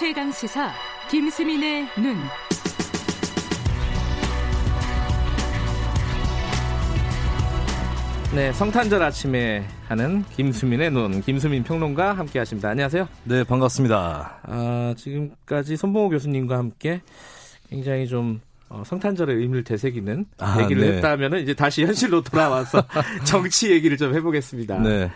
최강 시사 김수민의 눈. 네, 성탄절 아침에 하는 김수민의 눈, 김수민 평론가 함께 하십니다. 안녕하세요. 네, 반갑습니다. 아, 지금까지 손봉호 교수님과 함께 굉장히 좀 어, 성탄절의 의미를 되새기는 아, 얘기를 네. 했다면 이제 다시 현실로 돌아와서 정치 얘기를 좀 해보겠습니다. 네.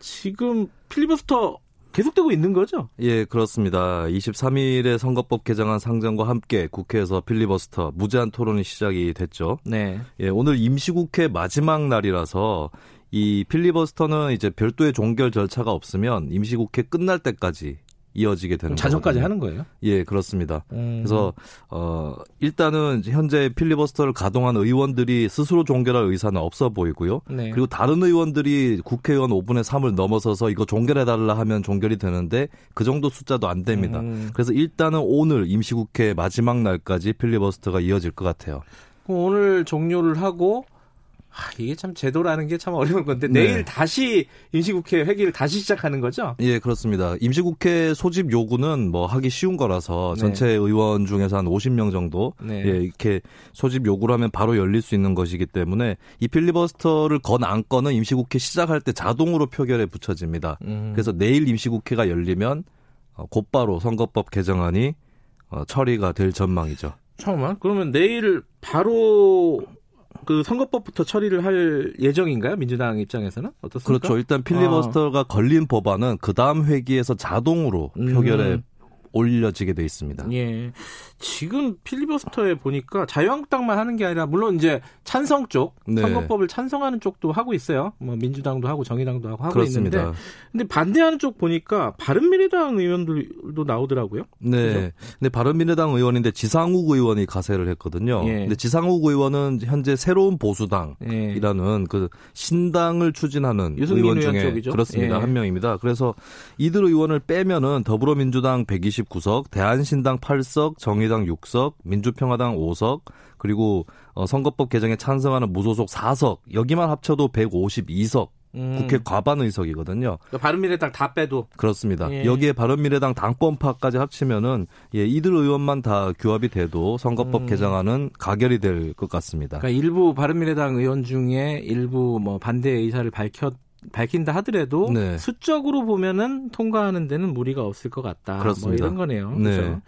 지금 필리버스터 계속되고 있는 거죠? 예, 그렇습니다. 23일에 선거법 개정안 상정과 함께 국회에서 필리버스터 무제한 토론이 시작이 됐죠. 네. 예, 오늘 임시국회 마지막 날이라서 이 필리버스터는 이제 별도의 종결 절차가 없으면 임시국회 끝날 때까지 이어지게 되는 자정까지 거거든요. 하는 거예요? 예, 그렇습니다. 음. 그래서 어 일단은 현재 필리버스터를 가동한 의원들이 스스로 종결할 의사는 없어 보이고요. 네. 그리고 다른 의원들이 국회의원 5분의 3을 넘어서서 이거 종결해 달라 하면 종결이 되는데 그 정도 숫자도 안 됩니다. 음. 그래서 일단은 오늘 임시국회 마지막 날까지 필리버스터가 이어질 것 같아요. 그럼 오늘 종료를 하고 아, 이게 참 제도라는 게 참 어려운 건데 네. 내일 다시 임시국회 회기를 다시 시작하는 거죠? 예, 그렇습니다. 임시국회 소집 요구는 뭐 하기 쉬운 거라서 네. 전체 의원 중에서 한 50명 정도 네. 예, 이렇게 소집 요구를 하면 바로 열릴 수 있는 것이기 때문에 이 필리버스터를 건 안건은 임시국회 시작할 때 자동으로 표결에 붙여집니다. 음. 그래서 내일 임시국회가 열리면 어, 곧바로 선거법 개정안이 어, 처리가 될 전망이죠. 잠깐만. 그러면 내일 바로 그 선거법부터 처리를 할 예정인가요? 민주당 입장에서는 어떻습니까? 그렇죠. 일단 필리버스터가 걸린 법안은 그 다음 회기에서 자동으로 음. 표결에 올려지게 돼 있습니다. 예. 지금 필리버스터에 보니까 자유한국당만 하는 게 아니라 물론 이제 찬성 쪽 네. 선거법을 찬성하는 쪽도 하고 있어요. 뭐 민주당도 하고 정의당도 하고 하고 그렇습니다. 있는데 근데 반대하는 쪽 보니까 바른미래당 의원들도 나오더라고요. 네. 근데 바른미래당 의원인데 지상욱 의원이 가세를 했거든요. 예. 근데 지상욱 의원은 현재 새로운 보수당 예. 이라는 그 신당을 추진하는 유승민 의원 의원 중에 쪽이죠? 그렇습니다 예. 한 명입니다. 그래서 이들 의원을 빼면은 더불어민주당 129석, 대한신당 8석, 정의당 6석, 민주평화당 5석, 그리고 어, 선거법 개정에 찬성하는 무소속 4석 여기만 합쳐도 152석 음. 국회 과반 의석이거든요. 그러니까 바른미래당 다 빼도 그렇습니다. 예. 여기에 바른미래당 당권파까지 합치면은 예, 이들 의원만 다 규합이 돼도 선거법 음. 개정안은 가결이 될 것 같습니다. 그러니까 일부 바른미래당 의원 중에 일부 뭐 반대 의사를 밝혔 밝힌다 하더라도 네. 수적으로 보면은 통과하는 데는 무리가 없을 것 같다. 그렇습니다. 뭐 이런 거네요. 네. 그렇죠?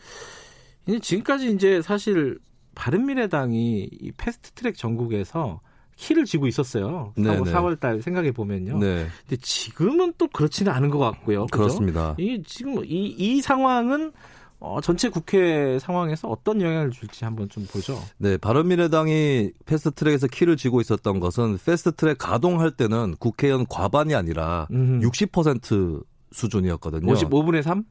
지금까지 이제 사실 바른미래당이 이 패스트트랙 전국에서 키를 쥐고 있었어요. 네, 4월, 네. 4월 달 생각해 보면요. 네, 근데 지금은 또 그렇지는 않은 것 같고요. 그죠? 그렇습니다. 이 지금 이, 이 상황은 어, 전체 국회 상황에서 어떤 영향을 줄지 한번 좀 보죠. 네, 바른미래당이 패스트트랙에서 키를 쥐고 있었던 것은 패스트트랙 가동할 때는 국회의원 과반이 아니라 음. 60% 수준이었거든요. 5, 5분의 3?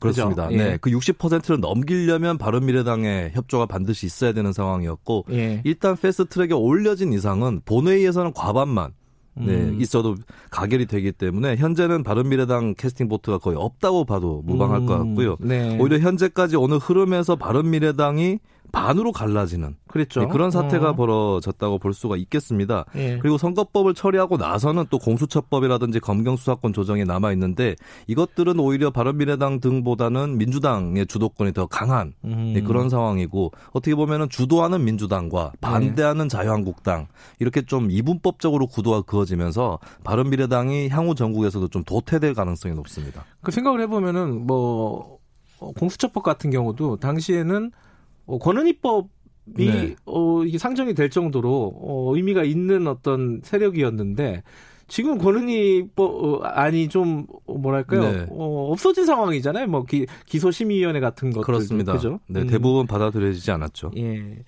그렇습니다. 그죠? 예. 네, 그 60%를 넘기려면 바른미래당의 협조가 반드시 있어야 되는 상황이었고 예. 일단 패스트 트랙에 올려진 이상은 본회의에서는 과반만 네, 음. 있어도 가결이 되기 때문에 현재는 바른미래당 캐스팅 보트가 거의 없다고 봐도 무방할 것 음, 같고요. 네. 오히려 현재까지 오늘 흐름에서 바른미래당이 반으로 갈라지는 그랬죠. 네, 그런 사태가 어. 벌어졌다고 볼 수가 있겠습니다. 예. 그리고 선거법을 처리하고 나서는 또 공수처법이라든지 검경수사권 조정이 남아 있는데 이것들은 오히려 바른미래당 등보다는 민주당의 주도권이 더 강한 음. 네, 그런 상황이고 어떻게 보면은 주도하는 민주당과 반대하는 자유한국당 이렇게 좀 이분법적으로 구도가 그어지면서 바른미래당이 향후 전국에서도 좀 도태될 가능성이 높습니다. 그 생각을 해보면은 뭐 어, 공수처법 같은 경우도 당시에는 어, 권은희법 이 네. 어, 이게 상정이 될 정도로 어, 의미가 있는 어떤 세력이었는데 지금 권은희법 어, 아니 좀 어, 뭐랄까요 네. 어, 없어진 상황이잖아요. 뭐 기, 기소심의위원회 같은 것들 그렇습니다. 그죠? 네, 음. 대부분 받아들여지지 않았죠. 예.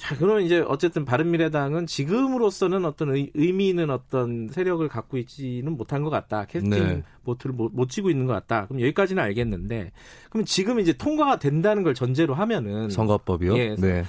자, 그러면 이제 어쨌든 바른미래당은 지금으로서는 어떤 의, 의미 있는 어떤 세력을 갖고 있지는 못한 것 같다. 캐스팅 네. 보트를 못, 못 치고 있는 것 같다. 그럼 여기까지는 알겠는데, 그럼 지금 이제 통과가 된다는 걸 전제로 하면은, 선거법이요? 예. 네.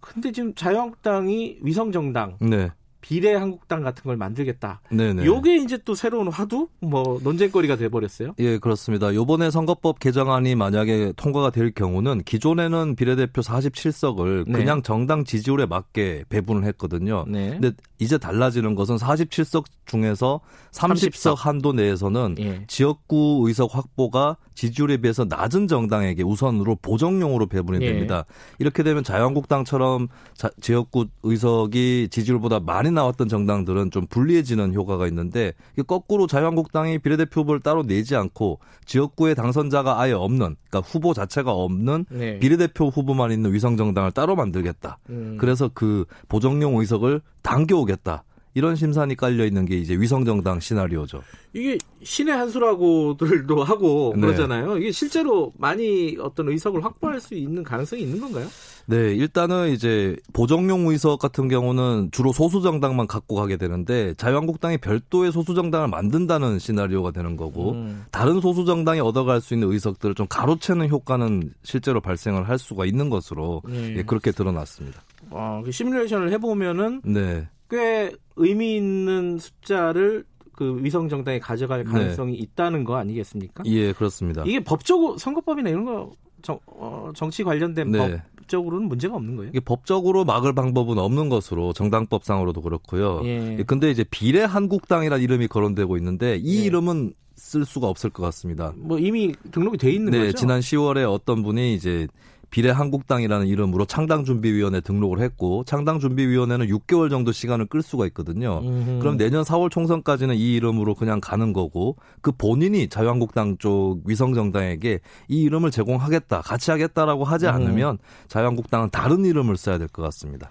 근데 지금 자유한국당이 위성정당, 네. 비례 한국당 같은 걸 만들겠다. 네네. 요게 이제 또 새로운 화두 뭐 논쟁거리가 돼 버렸어요. 예, 그렇습니다. 요번에 선거법 개정안이 만약에 통과가 될 경우는 기존에는 비례대표 47석을 네. 그냥 정당 지지율에 맞게 배분을 했거든요. 네. 근데 이제 달라지는 것은 47석 중에서 30석 30석. 한도 내에서는 예. 지역구 의석 확보가 지지율에 비해서 낮은 정당에게 우선으로 보정용으로 배분이 예. 됩니다. 이렇게 되면 자유한국당처럼 자- 지역구 의석이 지지율보다 많이 나왔던 정당들은 좀 불리해지는 효과가 있는데 거꾸로 자유한국당이 비례대표 후보를 따로 내지 않고 지역구에 당선자가 아예 없는 그러니까 후보 자체가 없는 네. 비례대표 후보만 있는 위성 정당을 따로 만들겠다. 음. 그래서 그 보정용 의석을 당겨오겠다. 이런 심산이 깔려 있는 게 이제 위성정당 시나리오죠. 이게 신의 한 수라고들도 하고 네. 그러잖아요. 이게 실제로 많이 어떤 의석을 확보할 수 있는 가능성이 있는 건가요? 네, 일단은 이제 보정용 의석 같은 경우는 주로 소수 정당만 갖고 가게 되는데 자유한국당이 별도의 소수 정당을 만든다는 시나리오가 되는 거고 음. 다른 소수 정당이 얻어갈 수 있는 의석들을 좀 가로채는 효과는 실제로 발생을 할 수가 있는 것으로 네. 예, 그렇게 드러났습니다. 어, 그 시뮬레이션을 해보면은 네, 꽤 의미 있는 숫자를 그 위성 정당이 가져갈 가능성이 있다는 거 아니겠습니까? 예, 그렇습니다. 이게 법적으로 선거법이나 이런 거 정, 어, 정치 관련된 네. 법적으로는 문제가 없는 거예요? 이게 법적으로 막을 방법은 없는 것으로 정당법상으로도 그렇고요. 예. 예, 근데 이제 비례 한국당이라는 이름이 거론되고 있는데 이 예. 이름은 쓸 수가 없을 것 같습니다. 뭐 이미 등록이 돼 있는 네, 거죠? 지난 10월에 어떤 분이 이제 비례 한국당이라는 이름으로 창당준비위원회 등록을 했고 창당준비위원회는 6개월 정도 시간을 끌 수가 있거든요. 음흠. 그럼 내년 4월 총선까지는 이 이름으로 그냥 가는 거고 그 본인이 자유한국당 쪽 위성정당에게 이 이름을 제공하겠다, 같이 하겠다라고 하지 음. 않으면 자유한국당은 다른 이름을 써야 될 것 같습니다.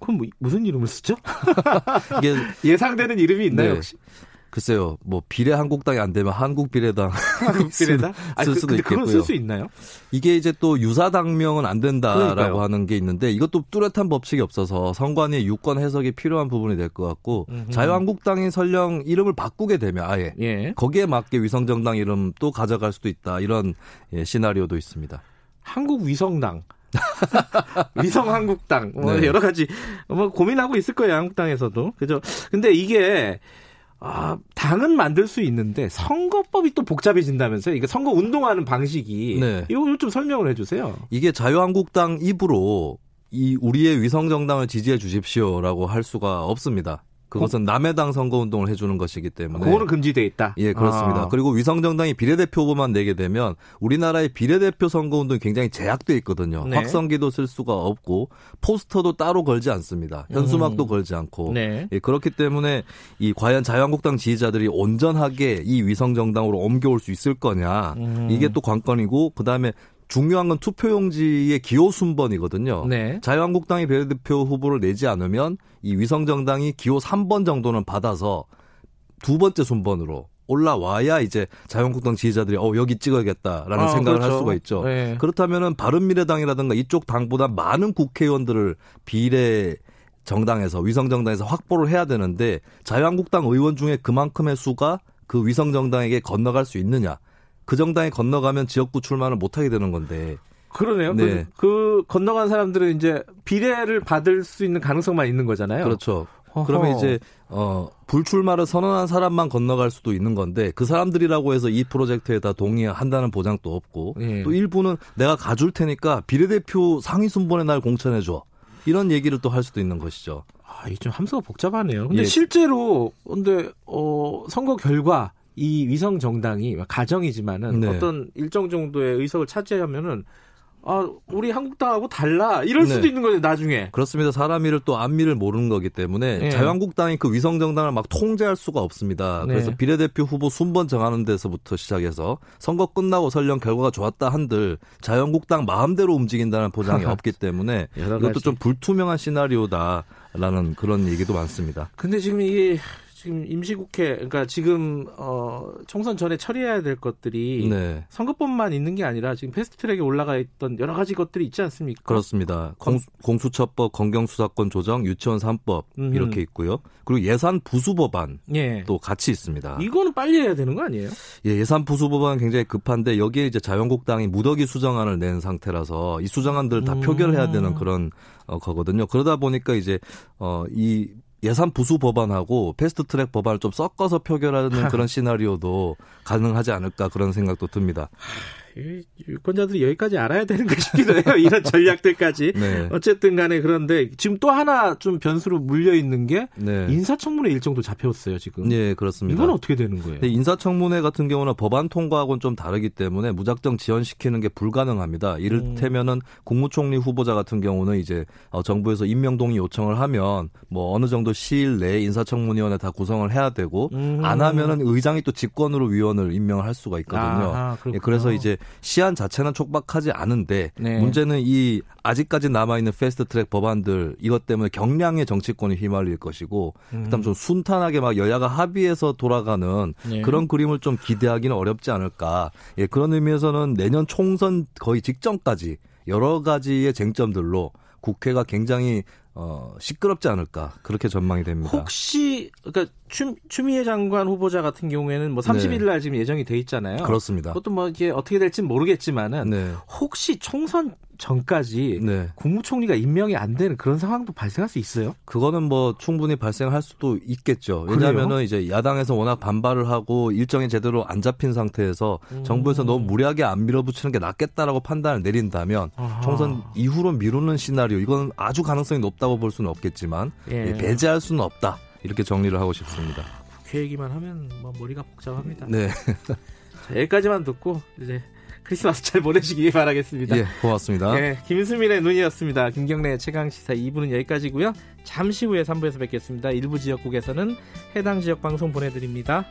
그럼 뭐, 무슨 이름을 쓰죠? 이게 예상되는 이름이 있나요 네. 혹시? 글쎄요, 뭐 비례 한국당이 안 되면 한국 비례당 비례다? 아니, 쓸 그, 수도 근데 그건 있겠고요. 쓸수 있나요? 이게 이제 또 유사 당명은 안 된다라고 그러니까요. 하는 게 있는데 이것도 뚜렷한 법칙이 없어서 선관위 유권 해석이 필요한 부분이 될 것 같고 음흠. 자유한국당이 설령 이름을 바꾸게 되면 아예 예. 거기에 맞게 위성정당 이름 또 가져갈 수도 있다 이런 예, 시나리오도 있습니다. 한국 위성당. 위성 한국당. 뭐 네. 여러 가지 뭐 고민하고 있을 거예요, 한국당에서도. 그죠? 근데 이게 아, 당은 만들 수 있는데 선거법이 또 복잡해진다면서요. 이게 선거 운동하는 방식이 네. 이거 좀 설명을 해 주세요. 이게 자유한국당 입으로 이 우리의 위성 정당을 지지해 주십시오라고 할 수가 없습니다. 그것은 남의 당 선거운동을 해주는 것이기 때문에 그거는 금지돼 있다. 예, 그렇습니다. 아. 그리고 위성정당이 비례대표 후보만 내게 되면 우리나라의 비례대표 선거운동이 굉장히 제약돼 있거든요. 네. 확성기도 쓸 수가 없고 포스터도 따로 걸지 않습니다. 현수막도 음. 걸지 않고. 네. 예, 그렇기 때문에 이 과연 자유한국당 지지자들이 온전하게 이 위성정당으로 옮겨올 수 있을 거냐. 음. 이게 또 관건이고 그 다음에 중요한 건 투표용지의 기호 순번이거든요. 네. 자유한국당이 비례대표 후보를 내지 않으면 이 위성정당이 기호 3번 정도는 받아서 두 번째 순번으로 올라와야 이제 자유한국당 지지자들이 어 여기 찍어야겠다라는 아, 생각을 할 그렇죠. 수가 있죠. 네. 그렇다면은 바른미래당이라든가 이쪽 당보다 많은 국회의원들을 비례 정당에서 위성 정당에서 확보를 해야 되는데 자유한국당 의원 중에 그만큼의 수가 그 위성 정당에게 건너갈 수 있느냐? 그 정당에 건너가면 지역구 출마를 못하게 되는 건데 그러네요. 네. 그, 그 건너간 사람들은 이제 비례를 받을 수 있는 가능성만 있는 거잖아요. 그렇죠. 허허. 그러면 이제 어 불출마를 선언한 사람만 건너갈 수도 있는 건데 그 사람들이라고 해서 이 프로젝트에 다 동의한다는 보장도 없고 예. 또 일부는 내가 가줄 테니까 비례대표 상위 순번에 날 공천해 줘. 이런 얘기를 또 할 수도 있는 것이죠. 아, 이게 좀 함수가 복잡하네요. 근데 예. 실제로 근데 어 선거 결과 이 위성 정당이 가정이지만은 네. 어떤 일정 정도의 의석을 차지하면은 아, 우리 한국당하고 달라. 이럴 수도 네. 있는 거예요, 나중에. 그렇습니다. 사람 일을 또 안미를 모르는 거기 때문에 예. 자유한국당이 그 위성정당을 막 통제할 수가 없습니다. 네. 그래서 비례대표 후보 순번 정하는 데서부터 시작해서 선거 끝나고 설령 결과가 좋았다 한들 자유한국당 마음대로 움직인다는 보장이 없기 때문에 이것도. 좀 불투명한 시나리오다라는 그런 얘기도 많습니다. 근데 지금 이게 지금 임시국회 그러니까 지금 어 총선 전에 처리해야 될 것들이 네. 선거법만 있는 게 아니라 지금 패스트트랙에 올라가 있던 여러 가지 것들이 있지 않습니까? 그렇습니다. 공수, 공수처법, 검경수사권 조정, 유치원 3법 음흠. 이렇게 있고요. 그리고 예산 부수 법안 예. 또 같이 있습니다. 이거는 빨리 해야 되는 거 아니에요? 예, 예산 부수 법안은 굉장히 급한데 여기에 이제 자유한국당이 무더기 수정안을 낸 상태라서 이 수정안들을 다 음. 표결해야 되는 그런 어, 거거든요. 그러다 보니까 이제 어, 이 예산 부수 법안하고 패스트 트랙 법안을 좀 섞어서 표결하는 그런 시나리오도 가능하지 않을까 그런 생각도 듭니다. 유권자들이 여기까지 알아야 되는가 싶기도 해요. 이런 전략들까지. 네. 어쨌든 간에 그런데 지금 또 하나 좀 변수로 물려 있는 게 네. 인사청문회 일정도 잡혔어요, 지금. 네, 그렇습니다. 이건 어떻게 되는 거예요? 네, 인사청문회 같은 경우는 법안 통과하고는 좀 다르기 때문에 무작정 지연시키는 게 불가능합니다. 이를테면은 음. 국무총리 후보자 같은 경우는 이제 어, 정부에서 임명 동의 요청을 하면 뭐 어느 정도 시일 내에 인사청문위원회 다 구성을 해야 되고 음. 안 하면은 의장이 또 직권으로 위원을 임명을 할 수가 있거든요. 예, 그래서 이제 시한 자체는 촉박하지 않은데 네. 문제는 이 아직까지 남아 있는 패스트트랙 법안들 이것 때문에 경량의 정치권이 휘말릴 것이고 음. 그다음 좀 순탄하게 막 여야가 합의해서 돌아가는 네. 그런 그림을 좀 기대하기는 어렵지 않을까. 예, 그런 의미에서는 내년 총선 거의 직전까지 여러 가지의 쟁점들로 국회가 굉장히 어, 시끄럽지 않을까 그렇게 전망이 됩니다. 혹시 그러니까 추, 추미애 장관 후보자 같은 경우에는 뭐 31일 날 지금 예정이 돼 있잖아요. 그렇습니다. 그것도 뭐 이게 어떻게 될지는 모르겠지만은 네. 혹시 총선 전까지 네. 국무총리가 임명이 안 되는 그런 상황도 발생할 수 있어요? 그거는 뭐 충분히 발생할 수도 있겠죠. 왜냐하면은 이제 야당에서 워낙 반발을 하고 일정이 제대로 안 잡힌 상태에서 음. 정부에서 너무 무리하게 안 밀어붙이는 게 낫겠다라고 판단을 내린다면 아하. 총선 이후로 미루는 시나리오 이건 아주 가능성이 높다고 볼 수는 없겠지만 예. 예, 배제할 수는 없다 이렇게 정리를 하고 싶습니다. 국회 얘기만 하면 뭐 머리가 복잡합니다. 네. 자, 여기까지만 듣고 이제 크리스마스 잘 보내시기 바라겠습니다. 예, 고맙습니다. 네, 김수민의 눈이었습니다. 김경래 최강 시사 2부는 여기까지고요. 잠시 후에 3부에서 뵙겠습니다. 일부 지역국에서는 해당 지역 방송 보내드립니다.